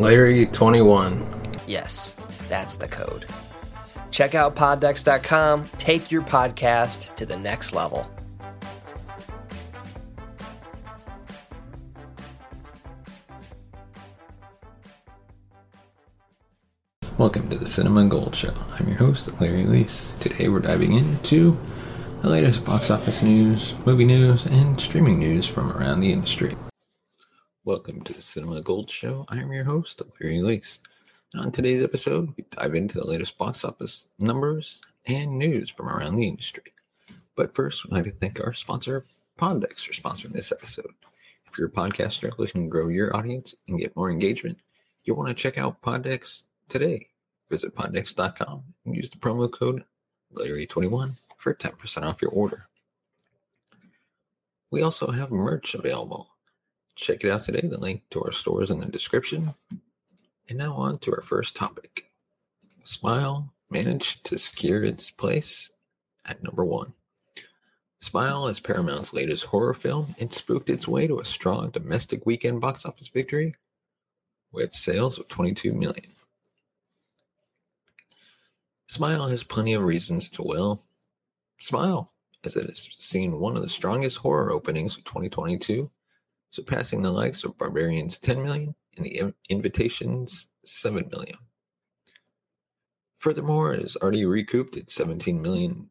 Larry21. Yes, that's the code. Check out poddex.com. Take your podcast to the next level. Welcome to the Cinema Gold Show. I'm your host, Larry Leese. Today we're diving into the latest box office news, movie news, and streaming news from around the industry. Welcome to the Cinema Gold Show. I am your host, Larry. And on today's episode, we dive into the latest box office numbers and news from around the industry. But first, we'd like to thank our sponsor, Poddex, for sponsoring this episode. If you're a podcaster looking to grow your audience and get more engagement, you'll want to check out Poddex today. Visit poddex.com and use the promo code Larry21 for 10% off your order. We also have merch available. Check it out today. The link to our store is in the description. And now on to our first topic. Smile managed to secure its place at number one. Smile is Paramount's latest horror film and spooked its way to a strong domestic weekend box office victory with sales of 22 million. Smile has plenty of reasons to, well, smile, as it has seen one of the strongest horror openings of 2022, surpassing the likes of Barbarian's 10 million and the Invitation's 7 million. Furthermore, it has already recouped its $17 million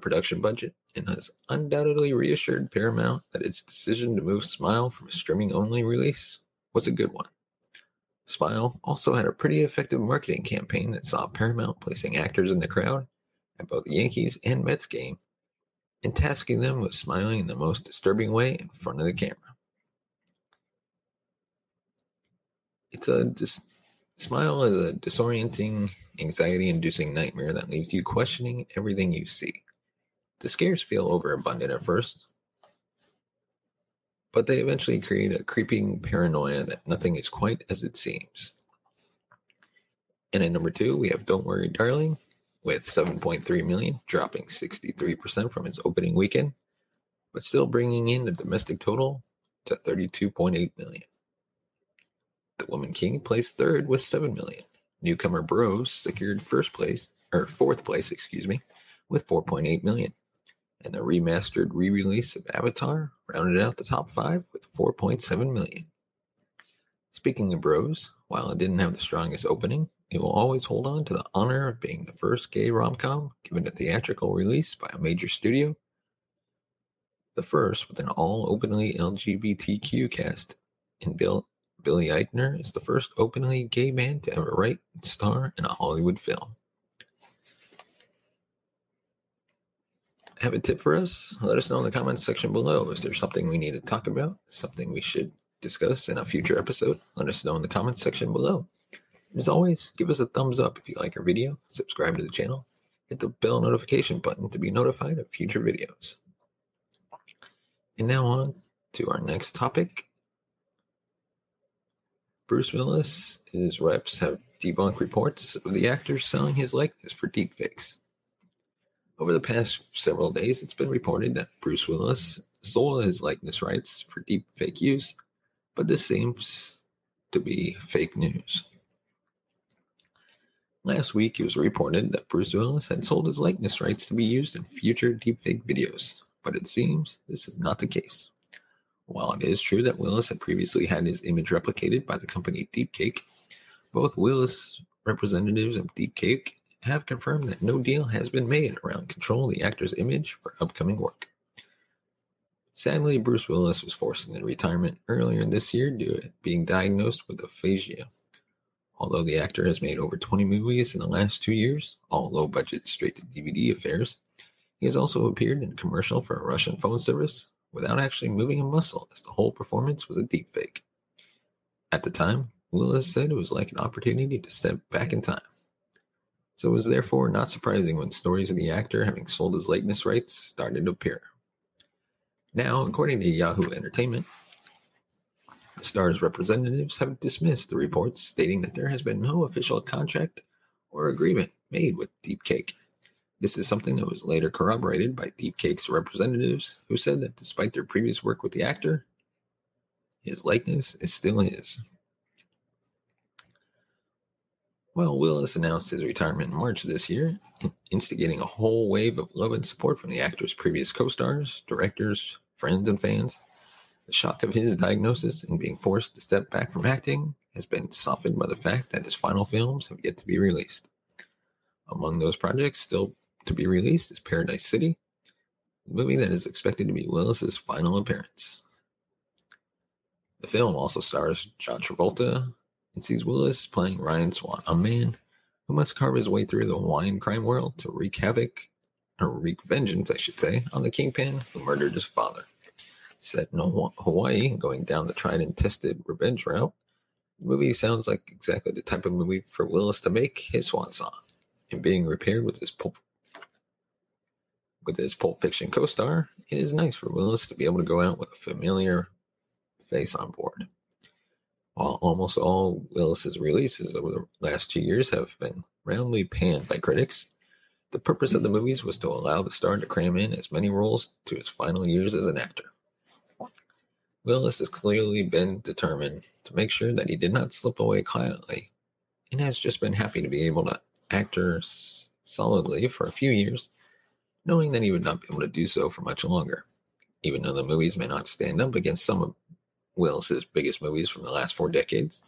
production budget and has undoubtedly reassured Paramount that its decision to move Smile from a streaming only release was a good one. Smile also had a pretty effective marketing campaign that saw Paramount placing actors in the crowd at both Yankees and Mets game and tasking them with smiling in the most disturbing way in front of the camera. It's a dis- smile is a disorienting, anxiety-inducing nightmare that leaves you questioning everything you see. The scares feel overabundant at first, but they eventually create a creeping paranoia that nothing is quite as it seems. And at number two, we have Don't Worry, Darling, with 7.3 million, dropping 63% from its opening weekend, but still bringing in the domestic total to 32.8 million. The Woman King placed third with 7 million. Newcomer Bros secured first place, or fourth place, excuse me, with 4.8 million and the remastered re-release of Avatar rounded out the top five with 4.7 million. Speaking of Bros, while it didn't have the strongest opening, it will always hold on to the honor of being the first gay rom-com given a theatrical release by a major studio, the first with an all openly LGBTQ cast and built Billy Eichner is the first openly gay man to ever write and star in a Hollywood film. Have a tip for us? Let us know in the comments section below. Is there something we need to talk about? Something we should discuss in a future episode? Let us know in the comments section below. As always, give us a thumbs up if you like our video, subscribe to the channel, hit the bell notification button to be notified of future videos. And now on to our next topic. Bruce Willis, and his reps have debunked reports of the actor selling his likeness for deepfakes. Over the past several days, it's been reported that Bruce Willis sold his likeness rights for deepfake use, but this seems to be fake news. Last week, it was reported that Bruce Willis had sold his likeness rights to be used in future deepfake videos, but it seems this is not the case. While it is true that Willis had previously had his image replicated by the company Deepcake, both Willis representatives of Deepcake have confirmed that no deal has been made around control of the actor's image for upcoming work. Sadly, Bruce Willis was forced into retirement earlier this year due to being diagnosed with aphasia. Although the actor has made over 20 movies in the last two years, all low budget straight to DVD affairs, he has also appeared in a commercial for a Russian phone service without actually moving a muscle, as the whole performance was a deepfake. At the time, Willis said it was like an opportunity to step back in time. So it was therefore not surprising when stories of the actor having sold his likeness rights started to appear. Now, according to Yahoo Entertainment, the star's representatives have dismissed the reports stating that there has been no official contract or agreement made with Deepcake. This is something that was later corroborated by Deepcake's representatives, who said that despite their previous work with the actor, his likeness is still his. Well, Willis announced his retirement in March this year, instigating a whole wave of love and support from the actor's previous co stars, directors, friends, and fans. The shock of his diagnosis and being forced to step back from acting has been softened by the fact that his final films have yet to be released. Among those projects still to be released is Paradise City, a movie that is expected to be Willis's final appearance. The film also stars John Travolta and sees Willis playing Ryan Swan, a man who must carve his way through the Hawaiian crime world to wreak havoc, or wreak vengeance, I should say, on the kingpin who murdered his father. Set in Hawaii, going down the tried and tested revenge route, the movie sounds like exactly the type of movie for Willis to make his swan song, and being repaired with his pulp with his Pulp Fiction co star, it is nice for Willis to be able to go out with a familiar face on board. While almost all Willis's releases over the last two years have been roundly panned by critics, the purpose of the movies was to allow the star to cram in as many roles to his final years as an actor. Willis has clearly been determined to make sure that he did not slip away quietly and has just been happy to be able to act solidly for a few years knowing that he would not be able to do so for much longer. Even though the movies may not stand up against some of Willis's biggest movies from the last four decades,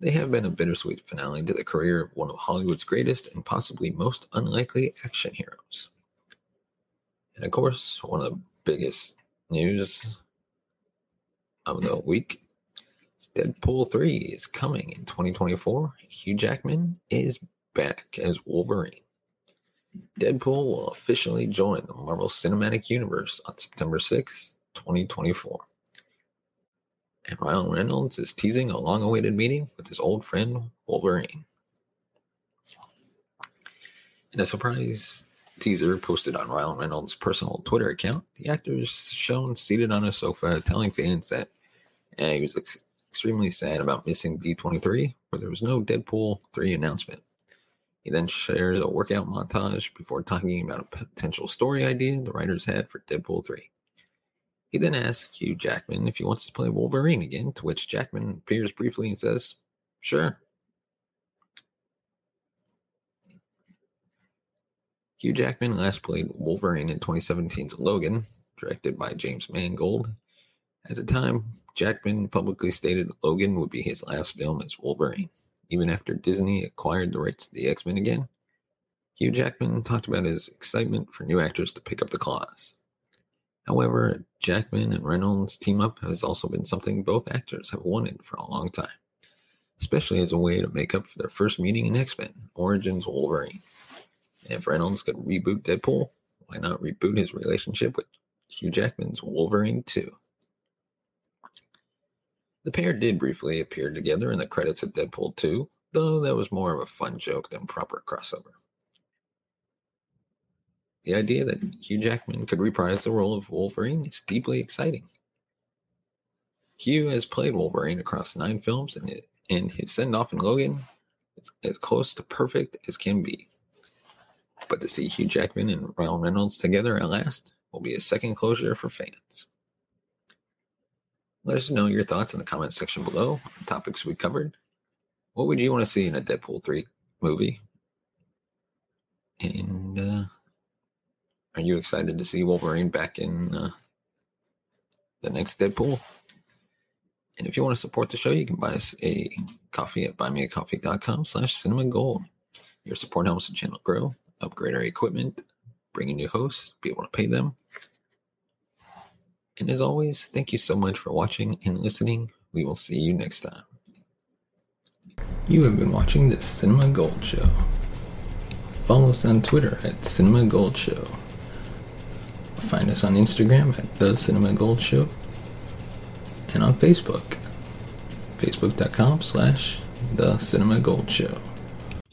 they have been a bittersweet finale to the career of one of Hollywood's greatest and possibly most unlikely action heroes. And of course, one of the biggest news of the week Deadpool 3 is coming in 2024. Hugh Jackman is back as Wolverine. Deadpool will officially join the Marvel Cinematic Universe on September 6, 2024. And Ryan Reynolds is teasing a long awaited meeting with his old friend Wolverine. In a surprise teaser posted on Ryan Reynolds' personal Twitter account, the actor is shown seated on a sofa telling fans that he was ex- extremely sad about missing D23, where there was no Deadpool 3 announcement. He then shares a workout montage before talking about a potential story idea the writers had for Deadpool 3. He then asks Hugh Jackman if he wants to play Wolverine again, to which Jackman appears briefly and says, Sure. Hugh Jackman last played Wolverine in 2017's Logan, directed by James Mangold. At the time, Jackman publicly stated Logan would be his last film as Wolverine even after Disney acquired the rights to the X Men again. Hugh Jackman talked about his excitement for new actors to pick up the claws. However, Jackman and Reynolds' team up has also been something both actors have wanted for a long time, especially as a way to make up for their first meeting in X Men Origins Wolverine. And if Reynolds could reboot Deadpool, why not reboot his relationship with Hugh Jackman's Wolverine too? The pair did briefly appear together in the credits of Deadpool 2, though that was more of a fun joke than proper crossover. The idea that Hugh Jackman could reprise the role of Wolverine is deeply exciting. Hugh has played Wolverine across nine films, and, it, and his send off in Logan is as close to perfect as can be. But to see Hugh Jackman and Ryan Reynolds together at last will be a second closure for fans. Let us know your thoughts in the comments section below on topics we covered. What would you want to see in a Deadpool 3 movie? And uh, are you excited to see Wolverine back in uh, the next Deadpool? And if you want to support the show, you can buy us a coffee at buymeacoffee.com slash cinema gold. Your support helps the channel grow, upgrade our equipment, bring in new hosts, be able to pay them. And as always, thank you so much for watching and listening. We will see you next time. You have been watching the Cinema Gold Show. Follow us on Twitter at Cinema Gold Show. Find us on Instagram at The Cinema Gold Show and on Facebook, facebook.com slash The Cinema Gold Show.